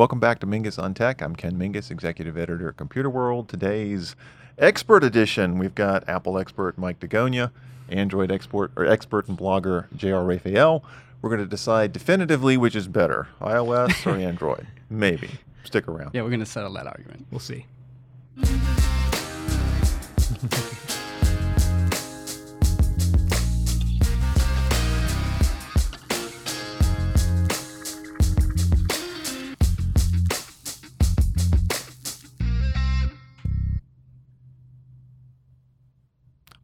Welcome back to Mingis on Tech. I'm Ken Mingis, executive editor at Computerworld. Today's expert edition, we've got Apple expert Mike deAgonia, Android expert or expert and blogger J.R. Raphael. We're going to decide definitively which is better, iOS or Android. Maybe. Stick around. Yeah, we're going to settle that argument. We'll see.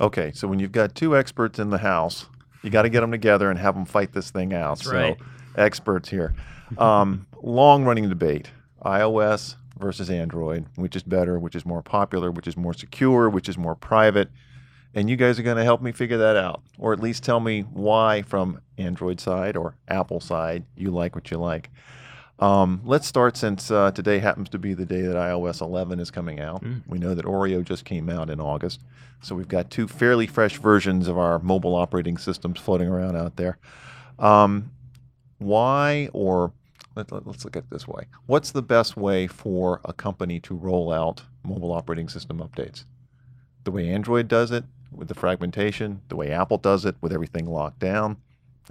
Okay, so when you've got two experts in the house, you got to get them together and have them fight this thing out. That's right. So, experts here. Um, long running debate iOS versus Android, which is better, which is more popular, which is more secure, which is more private. And you guys are going to help me figure that out, or at least tell me why, from Android side or Apple side, you like what you like. Um, let's start since uh, today happens to be the day that iOS 11 is coming out. Mm. We know that Oreo just came out in August. So we've got two fairly fresh versions of our mobile operating systems floating around out there. Um, why, or let, let, us look at it this way what's the best way for a company to roll out mobile operating system updates? The way Android does it, with the fragmentation, the way Apple does it, with everything locked down,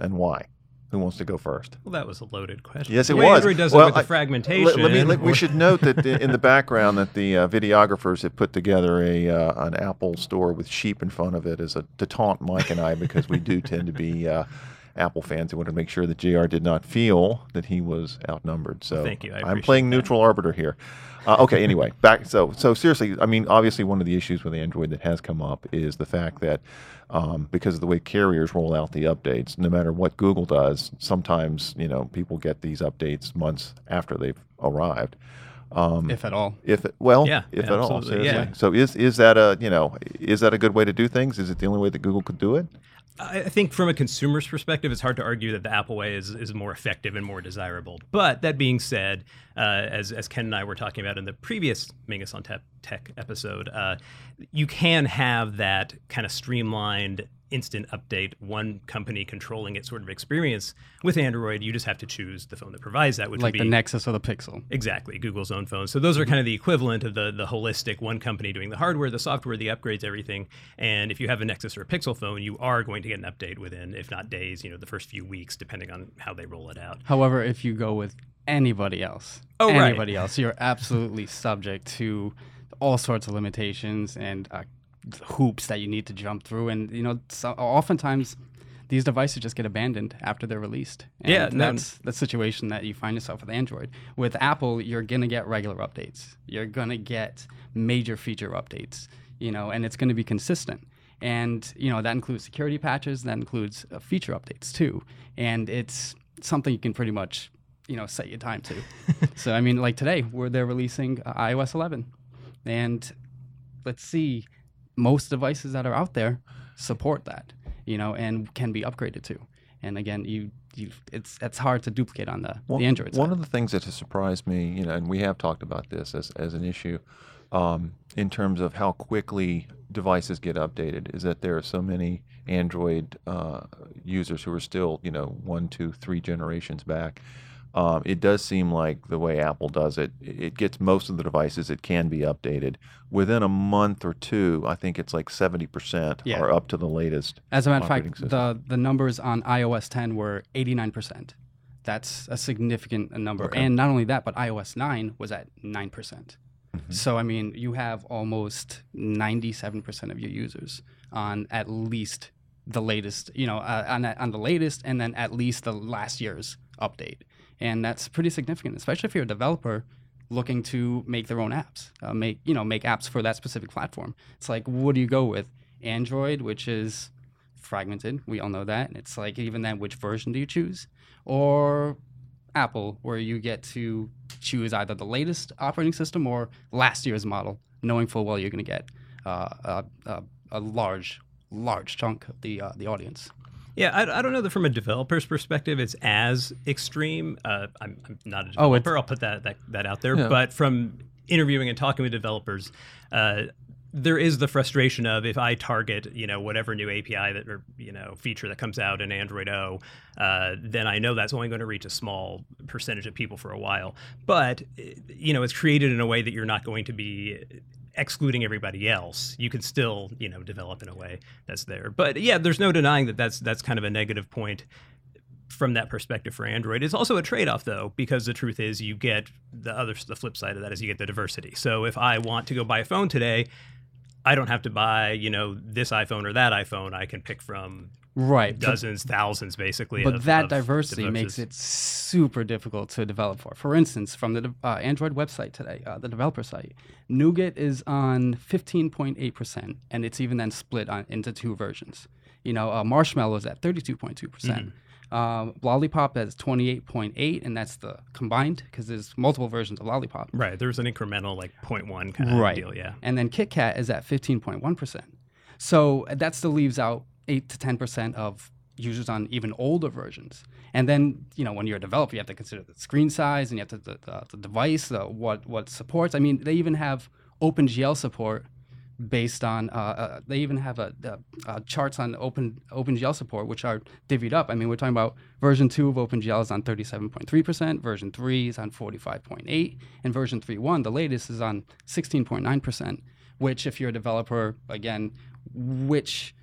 and why? Who wants to go first? Well, that was a loaded question. Yes, it way was. Does Well, it with I- the fragmentation. Let, let me, let- we should note that the, in the background that the uh, videographers had put together a uh, an Apple store with sheep in front of it as a to taunt Mike and I because we do tend to be uh, Apple fans. We wanted to make sure that J.R. did not feel that he was outnumbered. So Thank you. I I'm playing that. neutral arbiter here. Uh, okay. Anyway, back. So so seriously, I mean, obviously, one of the issues with Android that has come up is the fact that um, because of the way carriers roll out the updates, no matter what Google does, sometimes you know people get these updates months after they've arrived. Um, If at all. if well, Yeah, if at all, seriously. yeah. So is is that a you know is that a good way to do things? Is it the only way that Google could do it? I think from a consumer's perspective, it's hard to argue that the Apple way is, is more effective and more desirable. But that being said, uh, as, as Ken and I were talking about in the previous Mingis on Tech, Tech episode, uh, you can have that kind of streamlined instant update, one company controlling it sort of experience. With Android, you just have to choose the phone that provides that, which Like would the Nexus or the Pixel. Exactly, Google's own phone. So those are kind of the equivalent of the the holistic one company doing the hardware, the software, the upgrades, everything. And if you have a Nexus or a Pixel phone, you are going to get an update within, if not days, you know, the first few weeks, depending on how they roll it out. However, if you go with anybody else, Oh, right. anybody else, you're absolutely subject to all sorts of limitations and uh, hoops that you need to jump through. And you know, so, oftentimes these devices just get abandoned after they're released. And Yeah, that's the situation that you find yourself with Android. With Apple, you're gonna get regular updates. You're gonna get major feature updates. You know, and it's gonna be consistent. And you know that includes security patches. That includes uh, feature updates too. And it's something you can pretty much you know set your time to. so I mean, like today, where they're releasing uh, iOS 11, and let's see, most devices that are out there support that, you know, and can be upgraded to. And again, you you it's it's hard to duplicate on the, One- the Android side. One of the things that has surprised me, you know, and we have talked about this as, as an issue um, in terms of how quickly devices get updated, is that there are so many Android uh, users who are still, you know, one, two, three generations back. Um, it does seem like the way Apple does it, it gets most of the devices that can be updated within a month or two. I think it's like seventy percent Yeah. are up to the latest. As a matter of fact, system. the the numbers on iOS 10 were 89%. That's a significant number. Okay. And not only that, but iOS 9 was at 9%. percent Mm-hmm. So I mean, you have almost 97% of your users on at least the latest, you know, uh, on on the latest and then at least the last year's update. And that's pretty significant, especially if you're a developer looking to make their own apps, uh, make you know make apps for that specific platform. It's like, what do you go with? Android, which is fragmented. We all know that. It's like even then, which version do you choose? Or Apple, where you get to choose either the latest operating system or last year's model, knowing full well you're going to get uh, a, a, a large, large chunk of the uh, the audience. Yeah, I, I don't know that from a developer's perspective it's as extreme. Uh, I'm, I'm not a Oh, developer. I'll put that, that that out there. Yeah. But from interviewing and talking with developers, uh, there is the frustration of if I target, you know, whatever new API that or you know feature that comes out in Android O, uh, then I know that's only going to reach a small percentage of people for a while. But you know, it's created in a way that you're not going to be excluding everybody else. You can still, you know, develop in a way that's there. But yeah, there's no denying that that's that's kind of a negative point from that perspective for Android. It's also a trade-off though, because the truth is you get the other the flip side of that is you get the diversity. So if I want to go buy a phone today, I don't have to buy, you know, this iPhone or that iPhone. I can pick from right dozens, but, thousands, basically. But of, that of diversity devices. makes it super difficult to develop for. For instance, from the uh, Android website today, uh, the developer site, Nougat is on 15.8%, and it's even then split on, into two versions. You know, uh, Marshmallow is at 32.2%. percent Um, Lollipop is 28.8, and that's the combined because there's multiple versions of Lollipop. Right. There's an incremental like 0.1 kind of Right. deal. Yeah. And then KitKat is at 15.1%. So that still leaves out 8 to 10% of users on even older versions. And then, you know, when you're a developer, you have to consider the screen size and you have to the, the, the device, uh, what what supports. I mean, they even have OpenGL support based on. Uh, uh, they even have a, uh charts on Open OpenGL support, which are divvied up. I mean, we're talking about version two of OpenGL is on 37.3%, version three is on 45.8, and version 3.1, the latest, is on 16.9%. Which, if you're a developer, again, which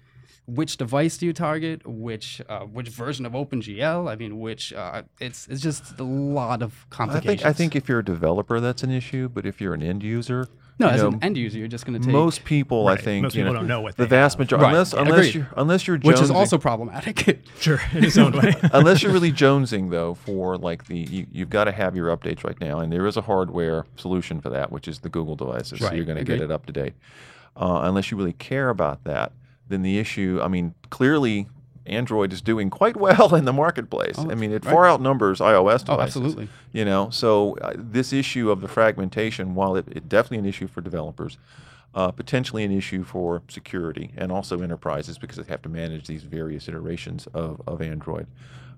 which device do you target? Which uh, which version of OpenGL? I mean, which uh, it's it's just a lot of I complications. think I think if you're a developer, that's an issue. But if you're an end user, no, you as know, an end user, you're just going to take most people, I think, Most people know, don't know what the vast have. majority, Right. unless Yeah, unless agreed. you're unless you're which is also problematic. Sure. In its own way. unless you're really jonesing though for like the you, you've got to have your updates right now and there is a hardware solution for that which is the google devices Right. so you're going to get it up to date uh, unless you really care about that then the issue i mean clearly android is doing quite well in the marketplace Oh, i mean it right. far outnumbers ios devices Oh, absolutely. you know so uh, this issue of the fragmentation while it, it definitely an issue for developers uh, potentially an issue for security and also enterprises because they have to manage these various iterations of, of android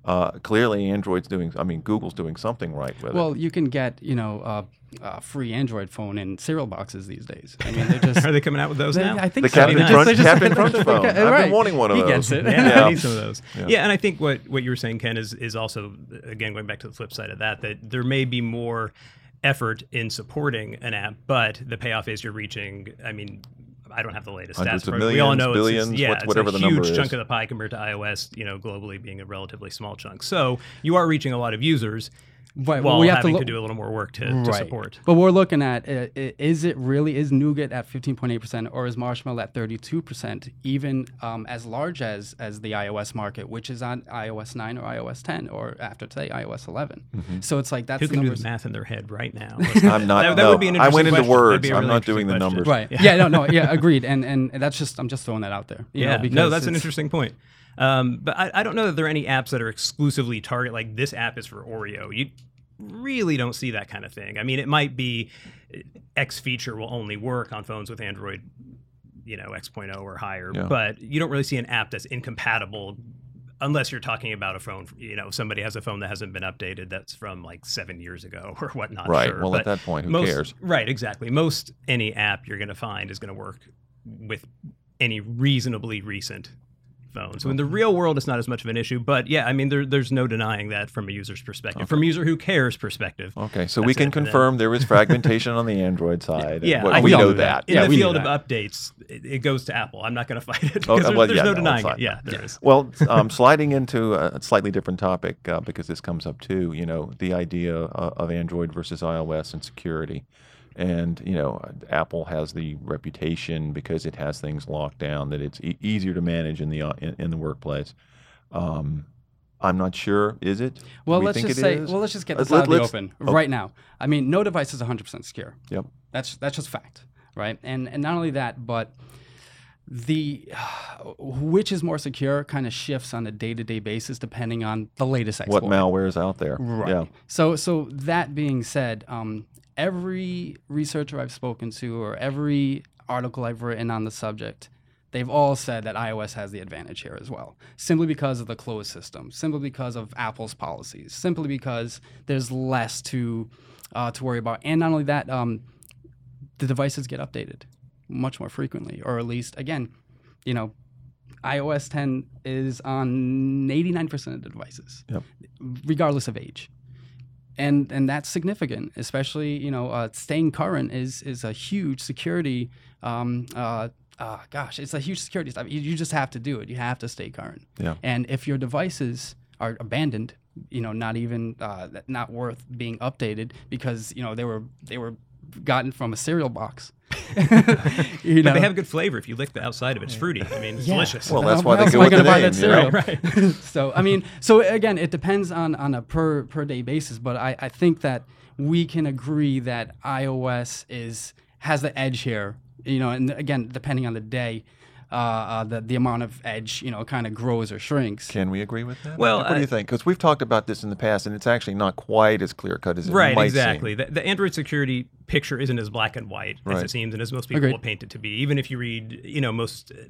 uh, clearly android's doing i mean google's doing something right with it well, you can get you know uh, a free Android phone in cereal boxes these days. I mean, they're just. Are they coming out with those they- now? I think The so. Captain They just- Crunch- they just- Captain Crunch phone. I've been right. wanting one of he those. gets it. Yeah, Yeah. I need some of those. Yeah. Yeah. and I think what, what you were saying, Ken, is is also again going back to the flip side of that that there may be more effort in supporting an app, but the payoff is you're reaching. I mean. I don't have the latest stats. but we all know it's- billions, it's, yeah, what- it's a huge chunk of the pie compared to iOS, you know, globally being a relatively small chunk. So you are reaching a lot of users Right, while we have to having to, do a little more work to, to support. But we're looking at uh, is it really is Nougat at 15.8% or is Marshmallow at 32%, even um, as large as as the iOS market, which is on iOS 9 or iOS 10 or after today iOS 11. So it's like that's Who the can do the math in their head right now? i'm not That- that no, would be an i went into question. Words be a i'm not doing the interesting numbers Right. Yeah. Yeah. No. No. Yeah. Agreed. And and that's just I'm just throwing that out there. you know, yeah, because no, that's an interesting point. Um, but I, I don't know that there are any apps that are exclusively target like this app is for Oreo. You really don't see that kind of thing. I mean, it might be uh, X feature will only work on phones with Android, you know, X.0 or higher, Yeah. but you don't really see an app that's incompatible unless you're talking about a phone. You know, somebody has a phone that hasn't been updated that's from like seven years ago or whatnot. right Sure. well But at that point who most, cares Right, exactly. Most any app you're going to find is going to work with any reasonably recent phone. So in the real world, it's not as much of an issue. But yeah, I mean, there, there's no denying that from a user's perspective, from a user who cares perspective. okay so we can it, and then- confirm there is fragmentation on the android side Yeah, we know Yeah, that In Yeah, the field of updates, it, it goes to Apple. I'm not going to fight it Oh, because there's, well, there's yeah, no no, denying it. Yeah, there Yeah. is. Well, um, sliding into a slightly different topic uh, because this comes up too. You know, the idea uh, of Android versus iOS and security, and you know, Apple has the reputation because it has things locked down that it's e- easier to manage in the uh, in, in the workplace. Um, I'm not sure. Is it? Well, we let's just say. is? Well, let's just get Let's- out in the open oh. right now. I mean, no device is 100% secure. Yep. That's that's just fact, right? And and not only that, but the which is more secure kind of shifts on a day-to-day basis depending on the latest exploit. What malware is out there? Right. Yeah. So so that being said, um, every researcher I've spoken to or every article I've written on the subject, they've all said that iOS has the advantage here as well. Simply because of the closed system, simply because of Apple's policies, simply because there's less to uh, to worry about, and not only that, um, the devices get updated. much more frequently, or at least again, you know, iOS 10 is on 89% of the devices, Yep. regardless of age. And, and that's significant, especially you know uh, staying current is is a huge security. Um, uh, uh, gosh, it's a huge security stuff. You, you just have to do it. You have to stay current. Yeah. And if your devices are abandoned, you know, not even uh, not worth being updated because you know they were they were gotten from a cereal box. you But they have a good flavor. If you lick the outside of it, it's fruity. I mean, it's Yeah. delicious. Well, that's why how they else go am with the gonna buy name, that cereal. know? cereal? so I mean, so again, it depends on on a per per day basis, but I, I think that we can agree that iOS is has the edge here. You know, and again, depending on the day, uh, uh, the the amount of edge you know kind of grows or shrinks. Can we agree with that? Well, what do you think? Because we've talked about this in the past, and it's actually not quite as clear cut as it right, might exactly. The, the Android security picture isn't as black and white as it seems, and as most people Agreed. will paint it to be. Even if you read, you know, most uh,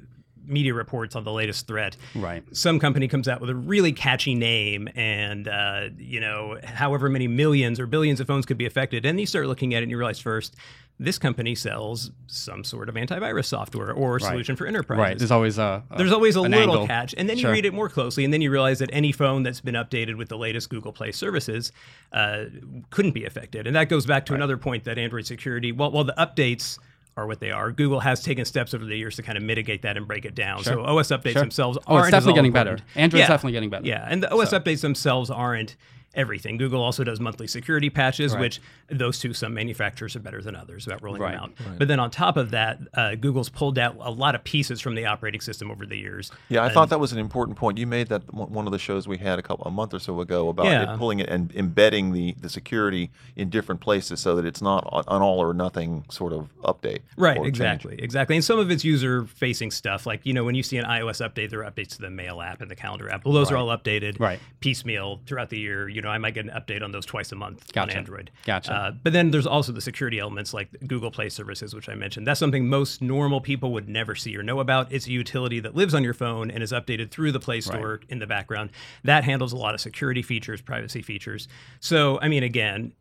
media reports on the latest threat, Right. some company comes out with a really catchy name, and uh, you know, however many millions or billions of phones could be affected, and you start looking at it, and you realize first. This company sells some sort of antivirus software or solution for enterprise. Right. There's always a, a There's always a little angle. catch, and then you read it more closely, and then you realize that any phone that's been updated with the latest Google Play services uh, couldn't be affected. And that goes back to another point that Android security, well, while the updates are what they are, Google has taken steps over the years to kind of mitigate that and break it down. So OS updates Sure. themselves Oh, aren't as definitely getting better. Android's Yeah. definitely getting better. Yeah, and the OS updates themselves aren't everything. Google also does monthly security patches, Right. which those two, some manufacturers are better than others about rolling Right. them out. But then on top of that, uh, Google's pulled out a lot of pieces from the operating system over the years. Yeah, I thought that was an important point. You made that one of the shows we had a couple a month or so ago about Yeah. it, pulling it and embedding the, the security in different places so that it's not an all or nothing sort of update. Right, or change. exactly, exactly. And some of it's user-facing stuff, like you know, when you see an iOS update, there are updates to the Mail app and the Calendar app. Well, those are all updated Right. piecemeal throughout the year. You know, I might get an update on those twice a month Gotcha. on Android. Gotcha. Uh, but then there's also the security elements like Google Play services, which I mentioned. That's something most normal people would never see or know about. It's a utility that lives on your phone and is updated through the Play Store in the background. That handles a lot of security features, privacy features. So, I mean, again,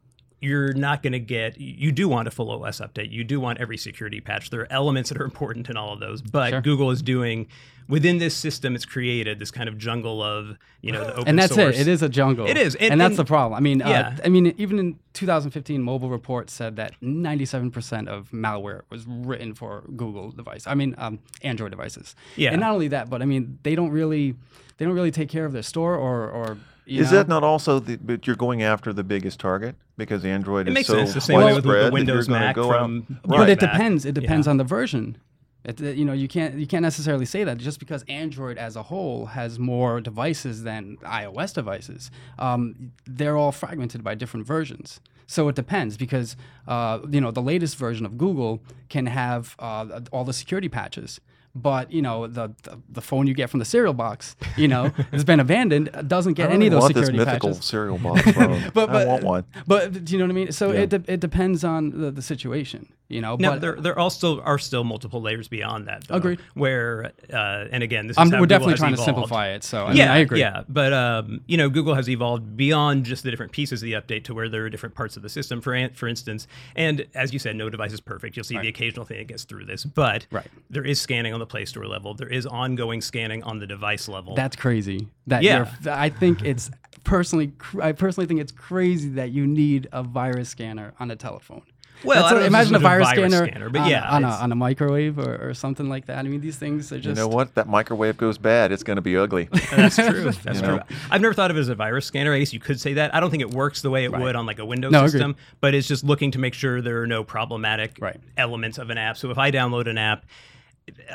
you're not going to get you do want a full OS update. You do want every security patch. There are elements that are important in all of those, but Sure. Google is doing within this system it's created this kind of jungle of, you know, the open and that's source. it. It is a jungle. It is, and, and- that's and- the problem. I mean, Yeah. uh, I mean, even in 2015, Mobile Report said that 97% of malware was written for Google device. I mean, um, Android devices. Yeah. And not only that, but I mean, they don't really, they don't really take care of their store or, or you Is know? that not also the, but you're going after the biggest target because Android It is makes so sense. The same way with the widespread Windows you're gonna Mac go out- from Right. But it depends. It depends Yeah. on the version. It, you know, you can't you can't necessarily say that just because Android as a whole has more devices than iOS devices. Um, they're all fragmented by different versions. So it depends because uh, you know the latest version of Google can have uh, all the security patches. But you know the, the the phone you get from the cereal box, you know, has been abandoned. Uh, doesn't get any of those want this security mythical patches. cereal box phone. But- I want one. But do you know what I mean? So Yeah. it, de- it depends on the, the situation, you know. Now, but there, there still are still multiple layers beyond that. Though, Agreed. Where, uh, and again, this is we're Google definitely trying to simplify it. So I mean, yeah, I agree. Yeah, but um, you know, Google has evolved beyond just the different pieces of the update to where there are different parts of the system. For for instance, and as you said, no device is perfect. You'll see the occasional thing that gets through this, but Right. there is scanning on the Play Store level. There is ongoing scanning on the device level. That's crazy. That Yeah. I think it's personally. cr- I personally think it's crazy that you need a virus scanner on a telephone. Well, I don't what- know imagine a this a virus, virus scanner, scanner, but on, yeah, a, on, a, on a microwave or, or something like that. I mean, these things are just. You know what? That microwave goes bad. It's going to be ugly. That's true. That's true. know? I've never thought of it as a virus scanner. I guess you could say that. I don't think it works the way it would on like a Windows No, agreed. system, but it's just looking to make sure there are no problematic Right. elements of an app. So if I download an app,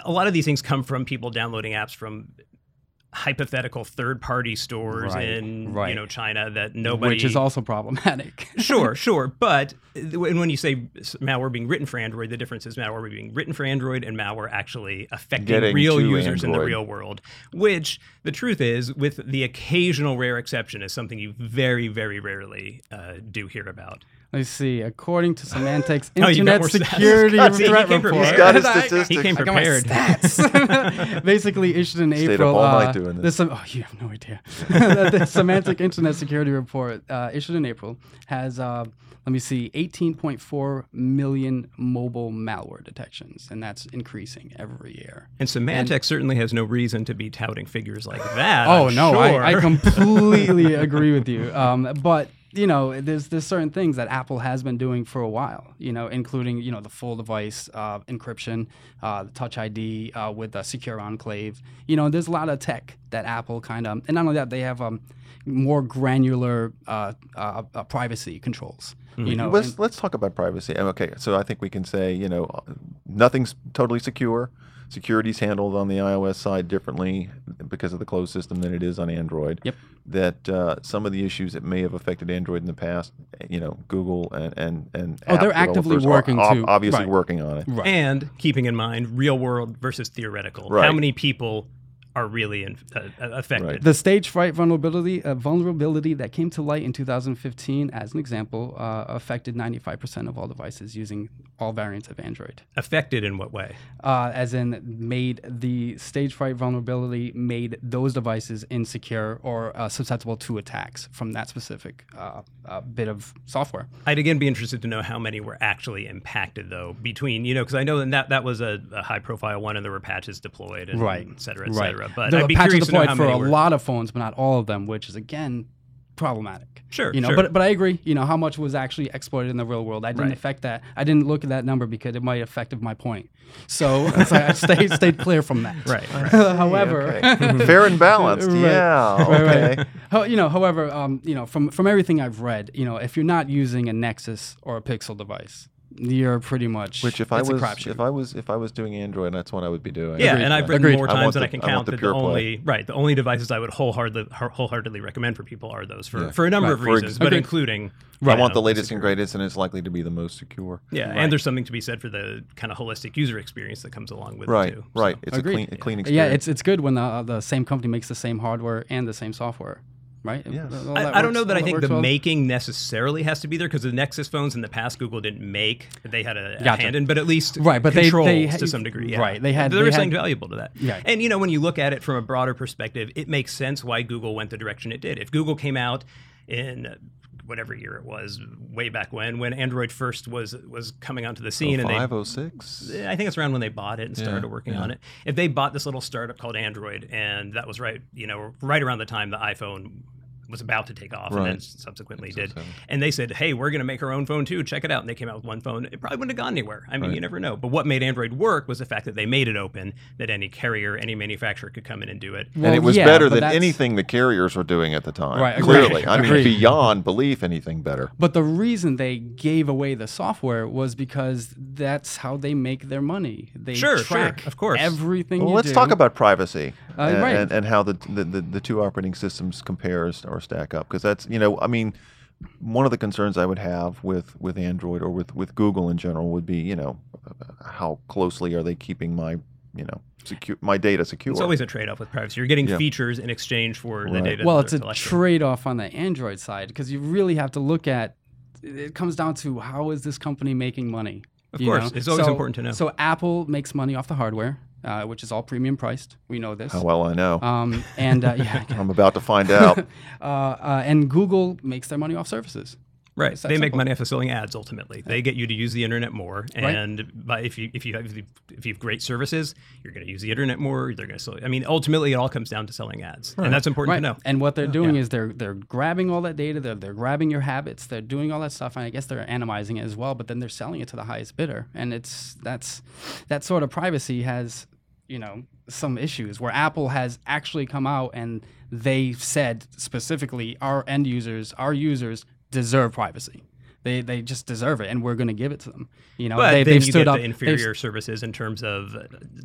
a lot of these things come from people downloading apps from hypothetical third-party stores Right, in you know China that nobody which is also problematic. sure, sure. But when when you say malware being written for Android, the difference is malware being written for Android and malware actually affecting Getting real users in the real world. Which the truth is, with the occasional rare exception, is something you very, very rarely uh, do hear about. Let's see. According to Symantec's Oh, Internet more. Security God, see, he Threat came Report. He's got his I- I- statistics. He came I got my prepared. stats. Basically issued in Stayed up April. all uh, night doing the this. Oh, you have no idea. the Symantec Internet Security Report uh, issued in April has, uh, let me see, 18.4 million mobile malware detections, and that's increasing every year. And Symantec certainly has no reason to be touting figures like that. Oh I'm no, sure. I, I completely agree with you. Um, but you know, there's there's certain things that Apple has been doing for a while. You know, including you know the full device uh, encryption, uh, the Touch ID uh, with a secure enclave. You know, there's a lot of tech that Apple kind of, and not only that, they have um, more granular uh, uh, uh, privacy controls. You know, let's and- let's talk about privacy. Okay, so I think we can say you know nothing's totally secure. Security's handled on the iOS side differently because of the closed system than it is on Android. Yep. That uh, some of the issues that may have affected Android in the past, you know, Google and and and Oh, app they're actively developers are working to- obviously right. working on it. right. And keeping in mind real world versus theoretical. Right. How many people are really in, uh, uh, affected? Right. The Stagefright vulnerability, uh, vulnerability that came to light in 2015, as an example, uh, affected 95% of all devices using all variants of Android. Affected in what way? Uh, as in, made the Stagefright vulnerability made those devices insecure or uh, susceptible to attacks from that specific uh, uh, bit of software. I'd again be interested to know how many were actually impacted, though, between, you know, because I know that that was a, a high profile one and there were patches deployed and right. et cetera, et cetera. But the I'd be patches curious to know deployed how for many a were. lot of phones, but not all of them, which is again problematic. Sure, you know, sure. but but I agree. You know, how much was actually exploited in the real world? I didn't Right. affect that. I didn't look at that number because it might affect my point. So, so I stayed stayed clear from that. Right, right. however, Okay. fair and balanced. Right. Yeah. Right, Okay. right. You know, however, um, you know, from from everything I've read, you know, if you're not using a Nexus or a Pixel device, you're pretty much Which if I was if I was if I was doing Android, that's what I would be doing. Yeah, Agreed. and I've written Agreed. more I times than the- I can I want count the that the pure play. only right the only devices I would wholeheartedly wholeheartedly recommend for people are those for, Yeah. for a number Right. of For reasons, ex- but Agreed. including I you want the know, latest and greatest, and it's likely to be the most secure. Yeah, Right. and there's something to be said for the kind of holistic user experience that comes along with Right. it too. Right. So- It's a Agreed. clean, a clean yeah, experience. it's it's good when the the same company makes the same hardware and the same software, right? Yes. All that I, I don't know that I think the well. making necessarily has to be there because the Nexus phones in the past Google didn't make. They had a, a Gotcha. hand in, but at least Right, but they- controls they- to some degree. Yeah. right, they had- there they was had- something valuable to that. Yeah. and you know when you look at it from a broader perspective, it makes sense why Google went the direction it did. If Google came out in whatever year it was, way back when, when Android first was was coming onto the scene, and they oh, five oh six. I think it's around when they bought it and started Yeah, working yeah. on it. If they bought this little startup called Android, and that was right, you know, right around the time the iPhone was about to take off, and then subsequently so, did. so. And they said, "Hey, we're going to make our own phone too. Check it out." And they came out with one phone. It probably wouldn't have gone anywhere. I mean, Right. you never know. But what made Android work was the fact that they made it open, that any carrier, any manufacturer could come in and do it. and it was yeah, better than that's- anything the carriers were doing at the time. Right, agreed. Clearly, I mean, Agreed. beyond belief, anything better. But the reason they gave away the software was because that's how they make their money. They Sure, sure, track of course. everything. Well, you let's do. talk about privacy Uh, and, right. and, and how the, the, the, the two operating systems compares or stack up. Because that's, you know, I mean, one of the concerns I would have with, with Android or with, with Google in general would be, you know, how closely are they keeping my, you know, secure my data secure? It's always a trade-off with privacy. You're getting Yeah. features in exchange for the data. Well, it's a trade-off on the Android side because you really have to look at. It comes down to how is this company making money? Of you course. know? It's always So- important to know. So Apple makes money off the hardware, uh, which is all premium priced. We know this. how well I know. Um, and uh, yeah, I'm about to find out. uh, uh, and Google makes their money off services. Right. They make money off of selling ads ultimately. They get you to use the internet more. Right. And by, if you if you have if you have great services, you're going to use the internet more. They're going to sell. I mean, ultimately, it all comes down to selling ads, and that's important to know. And what they're doing is they're they're grabbing all that data, they're, they're grabbing your habits, they're doing all that stuff, and I guess they're anonymizing it as well. But then they're selling it to the highest bidder, and it's that's that sort of privacy has you know some issues where Apple has actually come out and they said specifically our end users, our users deserve privacy. They, they just deserve it, and we're going to give it to them. You know, But they, you stood get up. the inferior services in terms of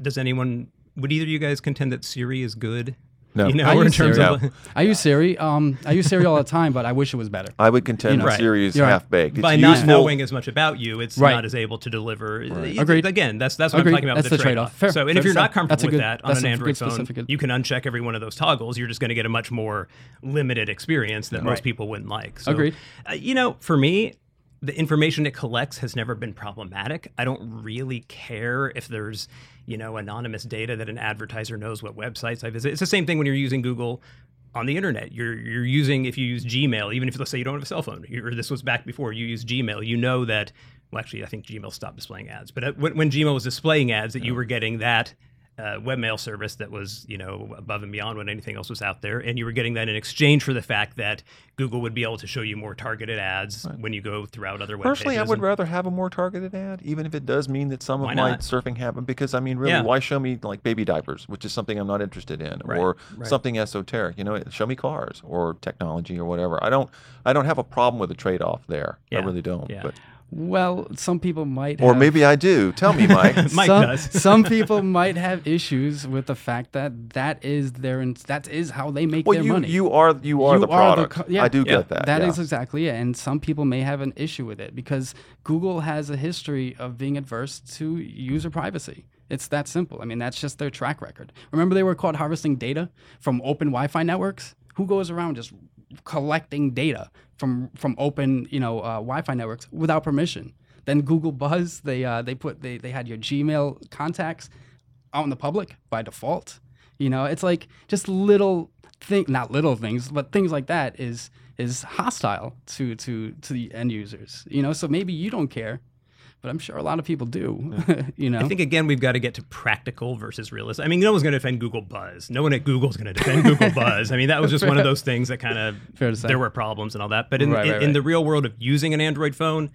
does anyone would either of you guys contend that Siri is good? No. You know, I in use terms Siri. of I use Siri. Um, I use Siri all the time, but I wish it was better. I would contend You know. that Right. Siri is right. half baked. It's by not knowing as much about you, it's Right. not as able to deliver. It- Agreed. Again, that's that's what Agreed. I'm talking about That's with the the trade-off. trade-off. So, and Fair if you're not comfortable That's a with that on an Android phone, specific- you can uncheck every one of those toggles. You're just going to get a much more limited experience that most Right. people wouldn't like. So, Agreed. Uh, you know, for me. The information it collects has never been problematic. I don't really care if there's, you know, anonymous data that an advertiser knows what websites I visit. It's the same thing when you're using Google on the internet. You're you're using if you use Gmail, even if let's say you don't have a cell phone, or this was back before you use Gmail, you know that. Well, actually, I think Gmail stopped displaying ads, but uh, when, when Gmail was displaying ads, that you were getting that uh, webmail service that was you know above and beyond what anything else was out there, and you were getting that in exchange for the fact that Google would be able to show you more targeted ads right. when you go throughout other web Personally, I would rather have a more targeted ad, even if it does mean that some of my surfing happened. Because I mean, really, Yeah. why show me like baby diapers, which is something I'm not interested in, Right, or right. something esoteric? You know, show me cars or technology or whatever. I don't, I don't have a problem with the trade-off there. I really don't. yeah. But, Well, some people might. or have- maybe I do. Tell me, Mike. Mike some, does. some people might have issues with the fact that that is their in- that is how they make well, their you money. you are you are the product. co- yeah. I do Yeah. get that. That yeah. is exactly it. And some people may have an issue with it because Google has a history of being adverse to user privacy. It's that simple. I mean, that's just their track record. Remember, they were caught harvesting data from open Wi Fi networks? Who goes around just collecting data from, from open you know, uh, Wi Fi networks without permission? Then Google Buzz, they, uh, they, put, they, they had your Gmail contacts out in the public by default. You know, it's like just little thing, not little things, but things like that is is hostile to to to the end users. You know, so maybe you don't care, but I'm sure a lot of people do. you know, I think again we've got to get to practical versus realistic. I mean, no one's going to defend Google Buzz. No one at Google's going to defend Google Buzz. I mean, that was just one of those things that kind of Fair to say. there were problems and all that. But in, Right, in, right, in right. the real world of using an Android phone,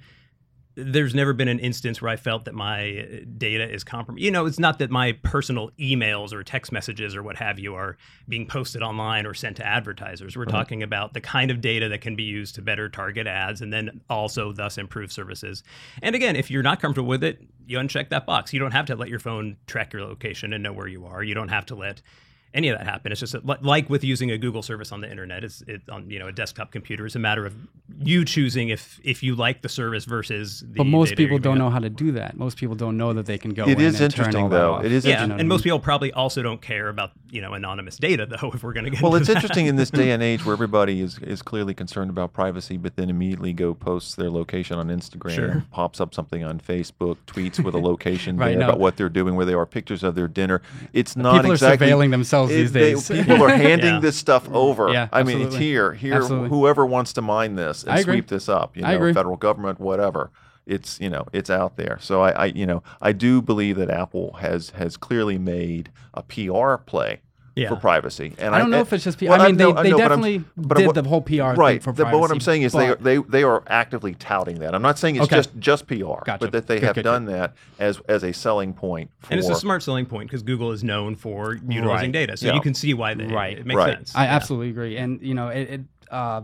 there's never been an instance where I felt that my uh, data is compromised. You know, it's not that my personal emails or text messages or what have you are being posted online or sent to advertisers. We're talking about the kind of data that can be used to better target ads and then also thus improve services. And again, if you're not comfortable with it, you uncheck that box. You don't have to let your phone track your location and know where you are. You don't have to let any of that happen. It's just that, like with using a Google service on the internet, it's it on you know a desktop computer. It's a matter of you choosing if if you like the service versus. The but most data people don't know how to do that. Most people don't know that they can go. It in is and interesting, all though. off. It is Yeah, interesting. and most people probably also don't care about you know anonymous data though. If we're going to get Well, it's that. interesting in this day and age where everybody is, is clearly concerned about privacy, but then immediately go posts their location on Instagram, Sure. pops up something on Facebook, tweets with a location Right, there no. about what they're doing, where they are pictures of their dinner. It's not People are exactly surveilling themselves it- these they- days. people are handing Yeah. this stuff mm-hmm. over. Yeah, I mean, it's here. Here, Absolutely. whoever wants to mine this and I agree. sweep this up, you I know, agree. federal government, whatever. It's you know, it's out there. So I, I, you know, I do believe that Apple has has clearly made a PR play. Yeah. For privacy, and I don't know and- if it's just PR. well, I mean, they, know- they know, definitely but did what- the whole PR thing right. for the- privacy. but what I'm saying is they are, they they are actively touting that. I'm not saying it's Okay. just just PR, Gotcha. but that they Good, have good, done that as as a selling point for. And it's a smart selling point because Google is known for utilizing Right. data, so Yeah. you can see why they. Right. It makes Right. sense. I Yeah. absolutely agree, and you know, it, it uh,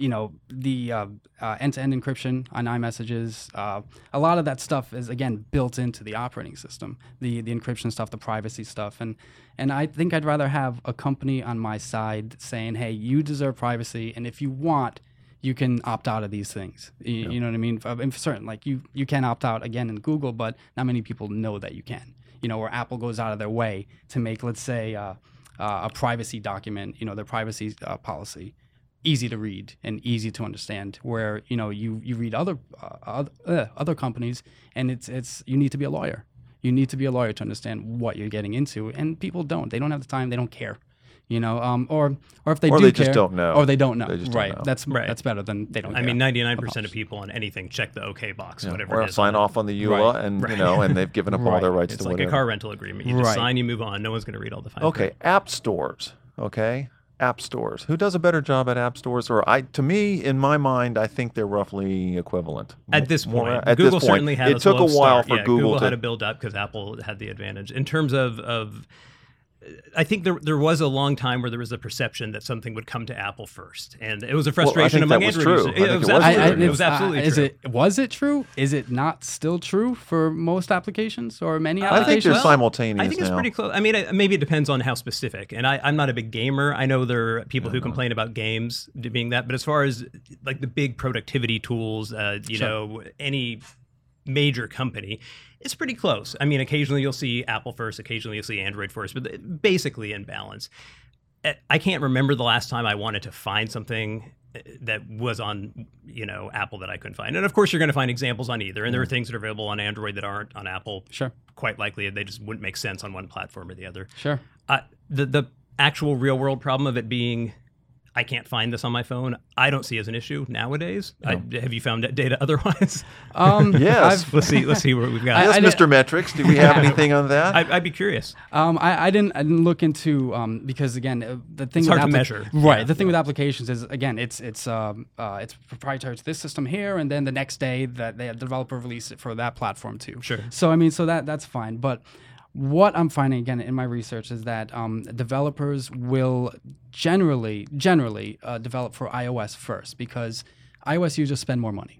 you know, the uh, uh, end-to-end encryption on iMessages, uh, a lot of that stuff is again built into the operating system, the the encryption stuff, the privacy stuff, and and I think I'd rather have a company on my side saying, hey, you deserve privacy, and if you want. You can opt out of these things. You, you know what I mean? For, and for certain, like you, you can opt out again in Google, but not many people know that you can. You know, where Apple goes out of their way to make, let's say, uh, uh, a privacy document, you know, their privacy uh, policy, easy to read and easy to understand. Where you know you you read other uh, other, uh, other companies, and it's it's you need to be a lawyer. You need to be a lawyer to understand what you're getting into, and people don't. They don't have the time. They don't care. You know, um, or or if they Or do they just don't know. or they don't know. They just don't right. know. That's Right. that's better than they don't. I care. mean, 99% of people on anything check the OK box, whatever or it is. sign off on the EULA, Right. and you know, and they've given up all their rights It's to like whatever. a car rental agreement. You just Right. sign, you move on. No one's going to read all the fine print Okay, print. app stores. Okay, app stores. Who does a better job at app stores? Or I, to me, in my mind, I think they're roughly equivalent. At this More- point, at Google this point. certainly had It took a while start. for Yeah, Google, had to. to build up because Apple had the advantage in terms of of. I think there there was a long time where there was a perception that something would come to Apple first, and it was a frustration think among that was Android users. I think it it was was absolutely, true. true. it was absolutely is true. it was it true? Is it not still true for most applications or many applications? I think applications? they're Well, simultaneous I think it's now. pretty close. I mean, it, maybe it depends on how specific. And I, I'm not a big gamer. I know there are people who complain about games being that, but as far as like the big productivity tools, uh, you Sure. know, any major company, it's pretty close. I mean, occasionally you'll see Apple first, occasionally you'll see Android first, but basically in balance. Uh, I can't remember the last time I wanted to find something that was on you know Apple that I couldn't find. And of course, you're going to find examples on either. And there are things that are available on Android that aren't on Apple. Sure. Quite likely, they just wouldn't make sense on one platform or the other. Sure. Uh, the the actual real world problem of it being I can't find this on my phone. I don't see as an issue nowadays. I, have you found that data otherwise? Um, Yes. I've- let's see. Let's see what we've got. I- Yes, I Mr. Metrics. Do we have anything on that? I, I'd be curious. Um, I, I didn't I didn't look into um, because again uh, the thing It's with hard to appli- measure. right Yeah. the thing with applications is again it's it's um, uh, it's proprietary to this system here and then the next day that the developer released it for that platform too Sure. so I mean so that that's fine but what I'm finding again in my research is that um, developers will generally generally uh, develop for iOS first because iOS users spend more money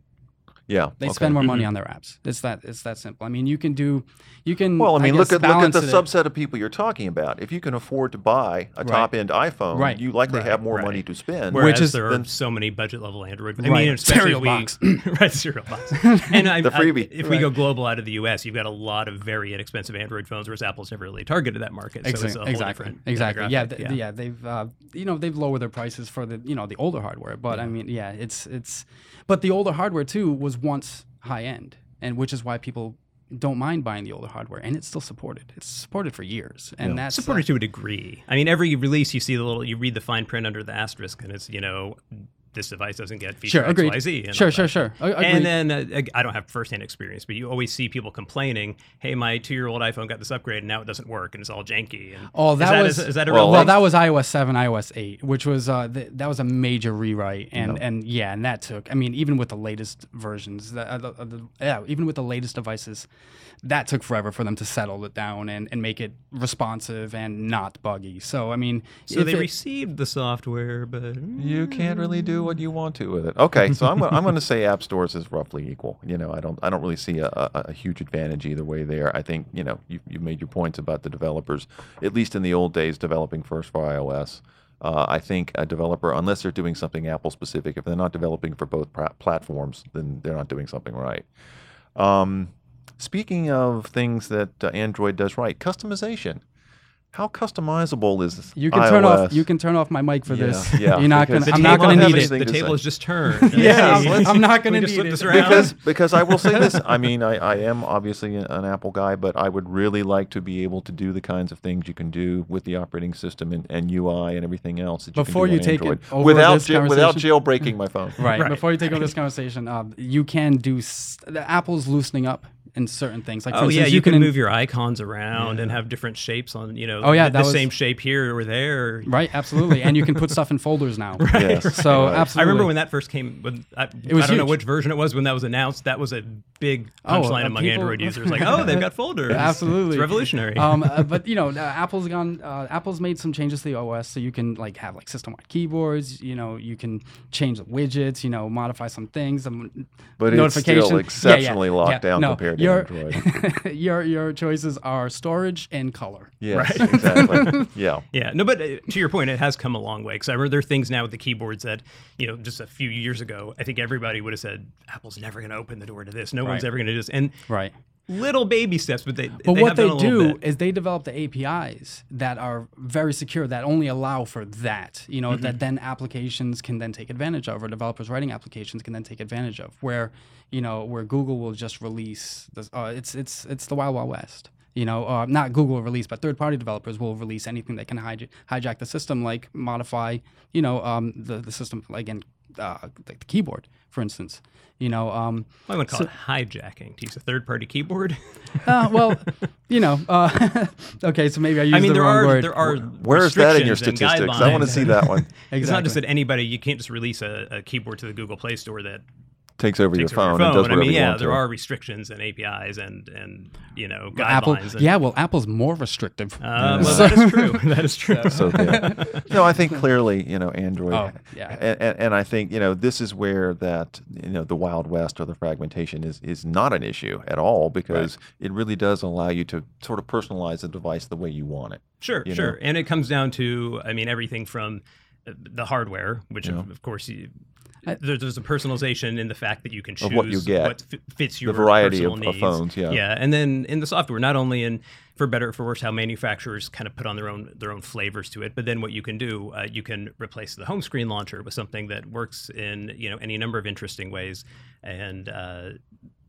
yeah. they okay. spend more money on their apps it's that it's that simple I mean you can do you can Well, I mean, look guess at look at the it- subset of people you're talking about. If you can afford to buy a top-end iPhone, Right. you likely Right, have more right. money to spend. Whereas is- there are then- so many budget level Android. I Right. mean, especially Cereal if we, box. right, cereal box. And I, The I- freebie. if we go global out of the U.S., you've got a lot of very inexpensive Android phones, whereas Apple's never really targeted that market. So it's a Exactly. whole Exactly. Exactly. Yeah, demographic, th- yeah. They've uh, you know they've lowered their prices for the you know the older hardware, but I mean yeah, it's it's but the older hardware too was once high end, and which is why people don't mind buying the older hardware, and it's still supported. It's supported for years, and that's uh, supported to a degree. I mean, every release you see the little, you read the fine print under the asterisk, and it's you know, this device doesn't get feature Sure, agreed. XYZ. And Sure, all sure, sure. Agreed. And then uh, I don't have firsthand experience, but you always see people complaining, "Hey, my two-year-old iPhone got this upgrade, and now it doesn't work, and it's all janky." And Oh, is that was is, is that a Well, real well, that was iOS seven, iOS eight, which was uh, th- that was a major rewrite, and and yeah, and that took. I mean, even with the latest versions, the, uh, the, uh, the, yeah, even with the latest devices, that took forever for them to settle it down and, and make it responsive and not buggy. So I mean, so they it- received the software, but you can't really do what you want to with it. Okay, so I'm I'm going to say app stores is roughly equal. You know, I don't I don't really see a, a, a huge advantage either way there. I think you know you you made your points about the developers, at least in the old days, developing first for iOS. Uh, I think a developer, unless they're doing something Apple specific, if they're not developing for both platforms, then they're not doing something right. Um, speaking of things that uh, Android does right, customization. How customizable is this? you can iOS? turn off you can turn off my mic for Yeah, this. yeah, You're not because gonna. I'm not gonna need it. the to table say. is just turned. Yeah, Let's- I'm- I'm not gonna need it. this because because I will say this. I mean, I, I am obviously an an Apple guy, but I would really like to be able to do the kinds of things you can do with the operating system and, and UI and everything else that you Before can do you on take it Android over without this ja- without jailbreaking my phone. Right. Right. Before you take over this conversation, um, you can do s- the Apple's loosening up in certain things. Like for Oh yeah, instance, you, can, in- move your icons around and have different shapes on. You know, Oh, yeah, the, the was- same shape here or there. Right, absolutely, and you can put stuff in folders now. Yes. So Right. absolutely, I remember when that first came. When I, was I don't know which version it was when that was announced. That was a big Oh, punchline uh, among people- Android users. Like, oh, they've got folders. Absolutely. it's revolutionary. um, uh, but you know, uh, Apple's gone. Uh, Apple's made some changes to the OS, so you can like have like system-wide keyboards. You know, you can change the widgets. You know, modify some things. Some But it's notifications. still Yeah, yeah, exceptionally locked yeah. down No, compared to your, Android. your your choices are storage and color. Yes, exactly. Yeah. Yeah, no, but uh, to your point, it has come a long way. Because I remember there are things now with the keyboards that, you know, just a few years ago, I think everybody would have said, Apple's never going to open the door to this. No one's ever going to do this. And Right. little baby steps, but they, But they what have they done a little do bit. is they develop the APIs that are very secure that only allow for that. You know, Mm-hmm. that then applications can then take advantage of, or developers writing applications can then take advantage of. Where you know, where Google will just release this. Uh, it's it's it's the wild wild west. You know, uh, not Google release, but third-party developers will release anything that can hij- hijack the system, like modify, you know, um, the the system again, uh, like the keyboard, for instance. You know, um, I would call it hijacking to use a third party keyboard. uh, well, you know, uh, okay, so maybe I used I mean, the there wrong are word. there are Where is that in your restrictions and statistics? I want to see that one. It's not just that anybody you can't just release a, a keyboard to the Google Play Store that Takes over takes your over phone, your and phone. does I whatever mean, you yeah, want there to. are restrictions and APIs and and you know guidelines. Apple, and, yeah, well, Apple's more restrictive. Uh, well, that is true. That is true. So yeah. no, I think clearly, you know, Android. Oh, yeah. And, and, and I think you know this is where that you know the wild west or the fragmentation is is not an issue at all because it really does allow you to sort of personalize the device the way you want it. Sure, sure. know? And it comes down to, I mean, everything from uh, the hardware, which Yeah. of, of course you, I- there's a personalization in the fact that you can choose what you get. what fi- fits your variety personal of- of phones, yeah. yeah. And then in the software, not only in for better or for worse, how manufacturers kind of put on their own their own flavors to it. But then what you can do, uh, you can replace the home screen launcher with something that works in you know any number of interesting ways, and uh,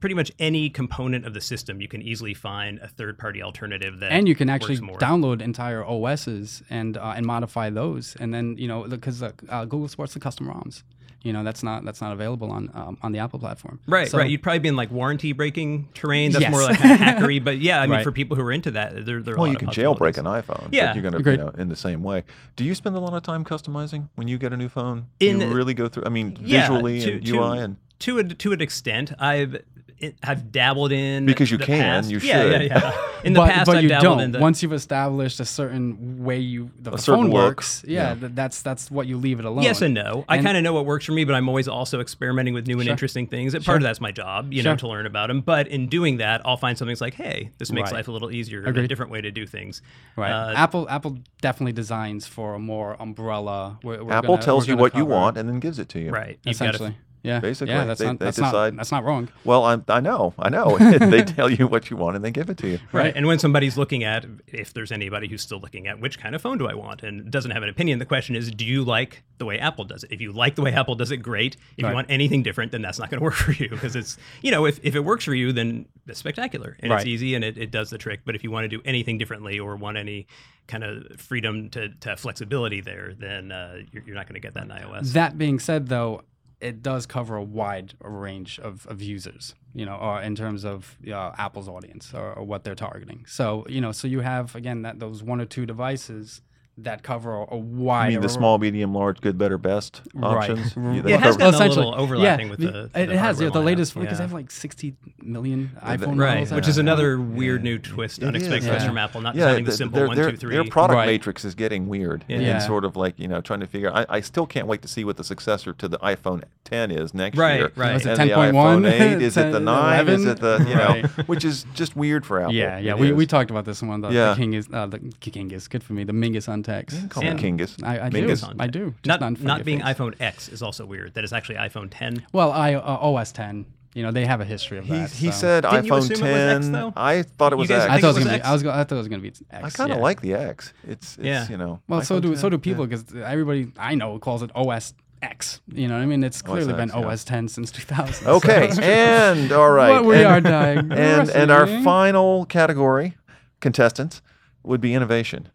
pretty much any component of the system, you can easily find a third party alternative that and you can actually download entire OSs and uh, and modify those, and then you know because uh, uh, Google supports the custom ROMs. You know that's not that's not available on um, on the Apple platform. Right, So- right. You'd probably be in like warranty breaking terrain. That's Yes. more like kind of hackery. But yeah, I mean, Right. for people who are into that, there, there are a Well, lot you of can jailbreak an iPhone. but Yeah. you're going to, Agreed. you know, in the same way. Do you spend a lot of time customizing when you get a new phone? In- you really go through. I mean, Yeah, visually to- and to- UI and to a, to an extent. I've it, I've dabbled in Because you the can, past. you yeah, should. Yeah, yeah. In the but, past, but I've you dabbled don't. in the, Once you've established a certain way you the, A the certain phone look. works, yeah, Yeah. th- that's that's what you leave it alone. Yes and no. I kind of know what works for me, but I'm always also experimenting with new and interesting things. And Sure. Part of that's my job, you know, to learn about them. But in doing that, I'll find something that's like, hey, this makes Right. life a little easier, a Agreed. different way to do things. Right. Uh, Apple Apple definitely designs for a more umbrella. We're, we're Apple gonna- tells we're you gonna what you want and then gives it to you. right. You've Essentially. To. yeah. Basically, yeah, that's they- not they that's decide- not that's not wrong. Well, I, I know, I know. they tell you what you want and they give it to you. Right. And when somebody's looking at, if there's anybody who's still looking at which kind of phone do I want and doesn't have an opinion, the question is, do you like the way Apple does it? If you like the way Apple does it, great. If Right. you want anything different, then that's not going to work for you because it's, you know, if, if it works for you, then it's spectacular and it's easy and it, it does the trick. But if you want to do anything differently or want any kind of freedom to, to flexibility there, then uh, you're, you're not going to get that in iOS. That being said, though, it does cover a wide range of, of users, you know, or in terms of uh, Apple's audience or, or what they're targeting. So, you know, so you have again that those one or two devices that cover a wide. I mean, the ar- small, medium, large, good, better, best options. You- they Yeah, it has cover- gotten a Essentially, little overlapping with the- the- It, the it has yeah, the latest because Yeah. they have like 60 million Yeah, iPhone Right, models. which is now. another weird Yeah. new twist, It unexpected is, yeah. from Apple, not yeah, having the th- simple their, one, their, two, three. their product Right. matrix is getting weird Yeah. and sort of like you know trying to figure. I, I still can't wait to see what the successor to the iPhone 10 is next Right, year. right. Was it And the 10.1? iPhone 8? Is it the 9? Is it the you know? Which is just weird for Apple. Yeah, yeah. We, we talked about this one. The, Yeah. the King is uh, the King is good for me. The Mingis on Tech. You call And- Kingus. I, I do. Mingis. I do. Just not not, not being your face. iPhone X is also weird. That is actually iPhone 10. Well, I uh, OS 10. You know, they have a history of that. he so. said Didn't iPhone assume it was X, 10. though? I thought it was X. I thought it it was was gonna be. X? I was. I thought it was gonna be. X, I kind of yeah. like the X. It's, it's Yeah. you know. Well, so iPhone do so do people because everybody I know calls it OS X. You know, what I mean, it's clearly been X, yeah. OS 10 since 2000. Okay, so- and all right, What we and, are digressing. and and our final category, contestants, would be innovation.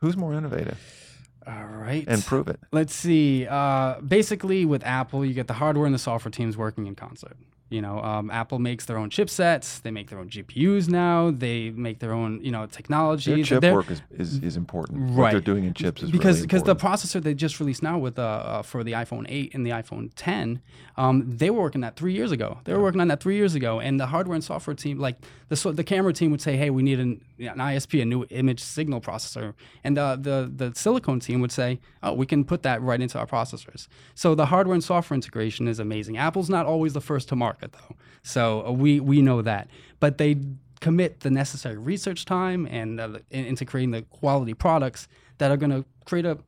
Who's more innovative? All right. And prove it. Let's see. Uh, basically, with Apple, you get the hardware and the software teams working in concert. You know, um, Apple makes their own chipsets. They make their own GPUs now. They make their own, you know, technology. Their chip They're- work is, is, is important. What they're doing in chips is because really because the processor they just released now with uh, uh for the iPhone 8 and the iPhone 10, um, they were working that three years ago. They were working on that three years ago, and the hardware and software team, like the so the camera team, would say, "Hey, we need an, an ISP, a new image signal processor," and the the the silicon team would say, "Oh, we can put that right into our processors." So the hardware and software integration is amazing. Apple's not always the first to though, so uh, we we know that, but they commit the necessary research time and uh, into creating the quality products that are going to create a,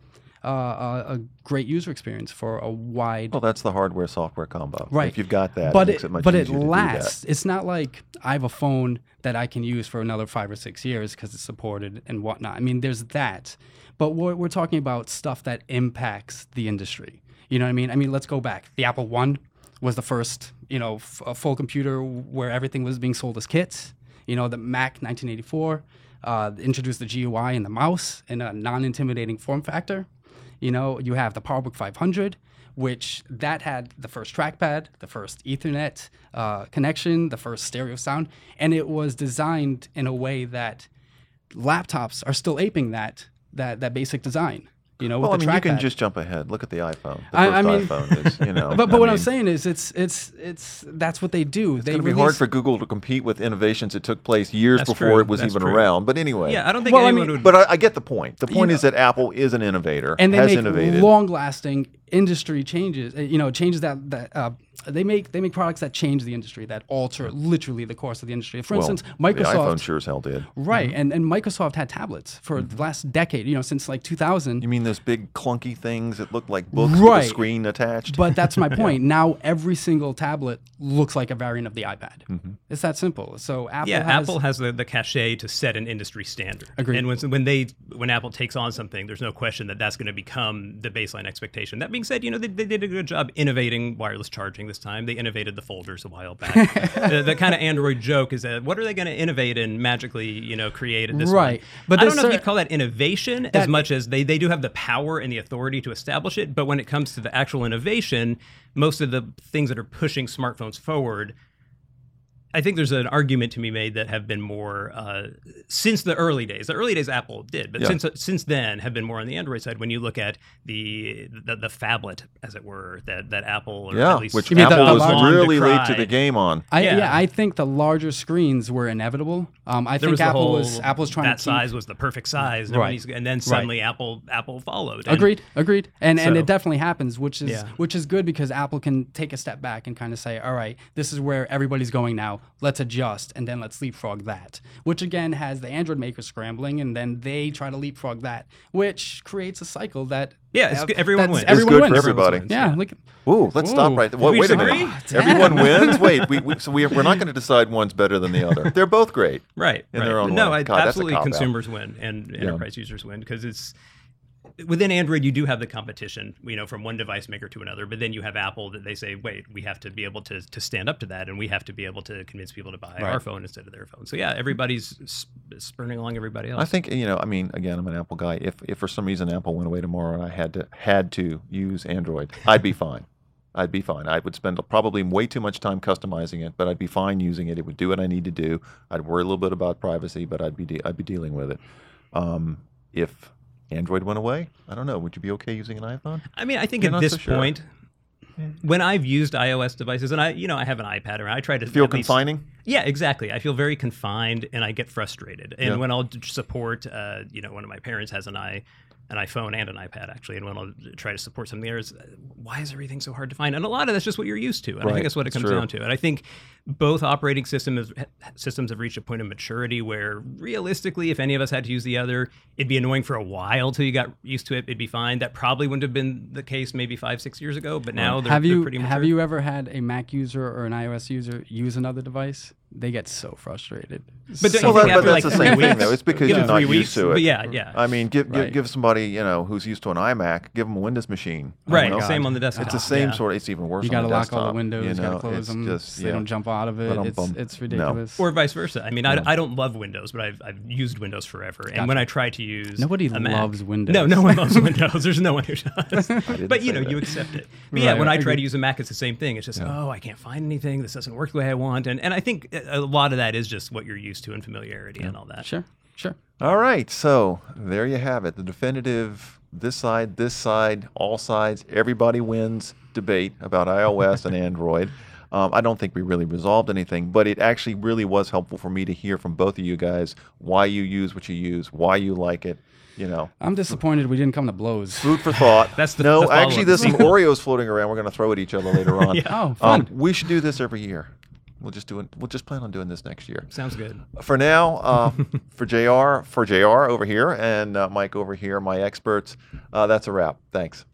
uh, a a great user experience for a wide well, that's the hardware software combo. right. If you've got that, but it makes it much but it to do that. lasts. It's not like I have a phone that I can use for another five or six years because it's supported and whatnot. I mean, there's that, but we're, we're talking about stuff that impacts the industry. You know what I mean? I mean, let's go back. The Apple One was the first, you know, f- a full computer where everything was being sold as kits. You know, the Mac 1984 uh, introduced the GUI and the mouse in a non-intimidating form factor. You know, you have the PowerBook 500, which that had the first trackpad, the first Ethernet uh, connection, the first stereo sound, and it was designed in a way that laptops are still aping that that that basic design. You know, Well, I mean, you can just jump ahead. Look at the iPhone. The I- I mean- iPhone is, you know. but but I what I'm saying is, it's it's it's that's what they do. It's they going to be hard for Google to compete with innovations that took place years That's before true. it was That's even true. around. But anyway. Yeah, I don't think Well, I anyone mean- would. But I, I get the point. The point know- is that Apple is an innovator, and they has make innovated. long-lasting industry changes, uh, you know, changes that that uh, they make they make products that change the industry, that alter literally the course of the industry. For Well, instance, the iPhone Microsoft, sure as hell did. right, and and Microsoft had tablets for the last decade, you know, since like 2000. You mean those big clunky things that look like books with a screen attached? But that's my point. Now every single tablet looks like a variant of the iPad. Mm-hmm. It's that simple. So Apple yeah, has Apple has the, the cachet to set an industry standard. Agreed. And when when they when Apple takes on something, there's no question that that's going to become the baseline expectation. That being said, you know they, they did a good job innovating wireless charging this time. They innovated the folders a while back. the, the kind of Android joke is that what are they going to innovate and magically you know create at this Right. one? But I don't know if you'd call that innovation as much as they they do have the power and the authority to establish it. But when it comes to the actual innovation, most of the things that are pushing smartphones forward I think there's an argument to be made that have been more uh, since the early days. The early days Apple did, but Yeah. since since then have been more on the Android side. When you look at the the, the phablet, as it were, that that Apple or yeah, at least which You mean the- Apple the was large- really late to the game on. I, yeah. Yeah. I think the larger screens were inevitable. Um, I There think was Apple whole, was Apple was trying that to keep, size was the perfect size, and, Right. and then suddenly Apple Apple followed. And- Agreed, agreed, and and it definitely happens, which is Yeah. which is good because Apple can take a step back and kind of say, all right, this is where everybody's going now. Let's adjust, and then let's leapfrog that. Which again has the Android makers scrambling, and then they try to leapfrog that, which creates a cycle that Yeah, it's good- everyone that's- wins. It's Everyone good for wins. everybody. wins, Yeah, look, Ooh, let's stop right there. Wait, wait a minute. Damn. Everyone wins. Wait, we, we, so we, we're not going to decide one's better than the other. They're both great. right in right. their own no way. I, God, absolutely cop-out. consumers win and enterprise users win because it's within android you do have the competition you know from one device maker to another but then you have apple that they say wait we have to be able to, to stand up to that and we have to be able to convince people to buy our phone instead of their phone so yeah everybody's sp- spurning along everybody else I think you know. I mean, again, I'm an Apple guy. If if for some reason Apple went away tomorrow and I had to had to use Android, I'd be fine. I'd be fine. I would spend probably way too much time customizing it, but I'd be fine using it. It would do what I need to do. I'd worry a little bit about privacy, but I'd be de- I'd be dealing with it. Um, if Android went away, I don't know. Would you be okay using an iPhone? I mean, I think You're at this so sure. point, when I've used iOS devices, and I, you know, I have an iPad, or I try to Feel at least- confining? yeah, exactly. I feel very confined, and I get frustrated. And Yeah. when I'll support, uh, you know, one of my parents has an i an iPhone and an iPad actually, and when I'll try to support something there, is why is everything so hard to find? And a lot of that's just what you're used to, and I think that's what it comes down to. And I think both operating systems systems have reached a point of maturity where realistically, if any of us had to use the other, it'd be annoying for a while till you got used to it. It'd be fine. That probably wouldn't have been the case maybe five six years ago, but now they're, have they're you pretty mature. have you ever had a Mac user or an iOS user use another device? They get so frustrated. But So Well, that, but that's like, the same thing, though. It's because Give you're not three used to it. But yeah, yeah. I mean, give, Right. give give somebody you know who's used to an iMac, give them a Windows machine. right. know? Same on the desktop. It's the same yeah. sort. It's even worse. you got got to to lock all the windows. You You got to close them just so they don't jump out of it. It's, Ba-dum-bum. No. ridiculous. Or vice versa. I mean, I, I don't love Windows, but I've, I've used Windows forever. And when I try to use Nobody a Mac- loves Windows. No, no one loves Windows. There's no one who does. but you know, that. you accept it. But yeah, when I I try agree. to use a Mac, it's the same thing. It's just oh, I can't find anything. This doesn't work the way I want. And and I think a a lot of that is just what you're used to and familiarity and all that. Sure, sure. All right, so there you have it. The definitive this side, this side, all sides, everybody wins debate about iOS and Android. Um, I don't think we really resolved anything, but it actually really was helpful for me to hear from both of you guys why you use what you use, why you like it. You know, I'm disappointed we didn't come to blows. food for thought. That's the- no, the actually, there's some. Oreos floating around. We're going to throw at each other later on. Yeah. Oh, fun. Um, we should do this every year. We'll just do it. We'll just plan on doing this next year. Sounds good. For now, uh, for J.R. for J.R. over here and uh, Mike over here, my experts. Uh, that's a wrap. Thanks.